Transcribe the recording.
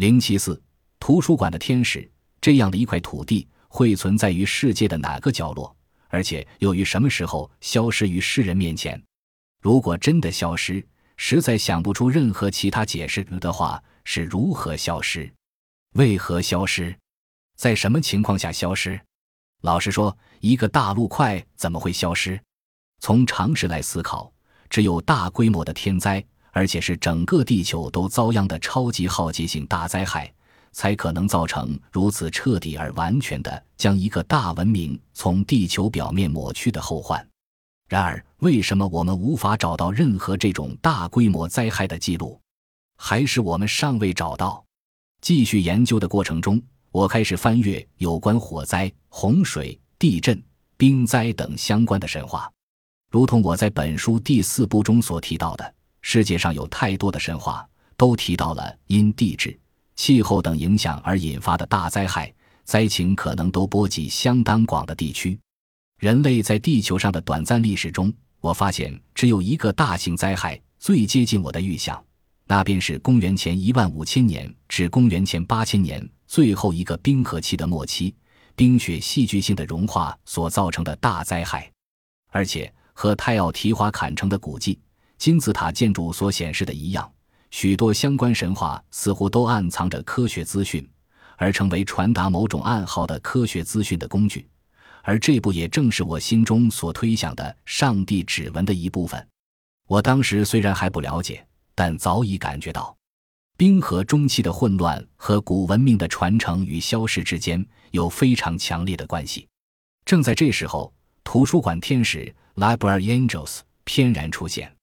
零七四，图书馆的天使，这样的一块土地会存在于世界的哪个角落？而且又于什么时候消失于世人面前？如果真的消失，实在想不出任何其他解释的话，是如何消失？为何消失？在什么情况下消失？老实说，一个大陆块怎么会消失？从常识来思考，只有大规模的天灾。而且是整个地球都遭殃的超级浩劫性大灾害，才可能造成如此彻底而完全的将一个大文明从地球表面抹去的后患。然而，为什么我们无法找到任何这种大规模灾害的记录？还是我们尚未找到？继续研究的过程中，我开始翻阅有关火灾、洪水、地震、冰灾等相关的神话，如同我在本书第四部中所提到的。世界上有太多的神话都提到了因地质、气候等影响而引发的大灾害，灾情可能都波及相当广的地区。人类在地球上的短暂历史中，我发现只有一个大型灾害最接近我的预想，那便是公元前一万五千年至公元前八千年最后一个冰河期的末期，冰雪戏剧性的融化所造成的大灾害，而且和泰奥提华坎城的古迹。金字塔建筑所显示的一样，许多相关神话似乎都暗藏着科学资讯，而成为传达某种暗号的科学资讯的工具。而这部也正是我心中所推想的上帝指纹的一部分。我当时虽然还不了解，但早已感觉到，冰河中期的混乱和古文明的传承与消逝之间有非常强烈的关系。正在这时候，图书馆天使 （Library Angels） 翩然出现。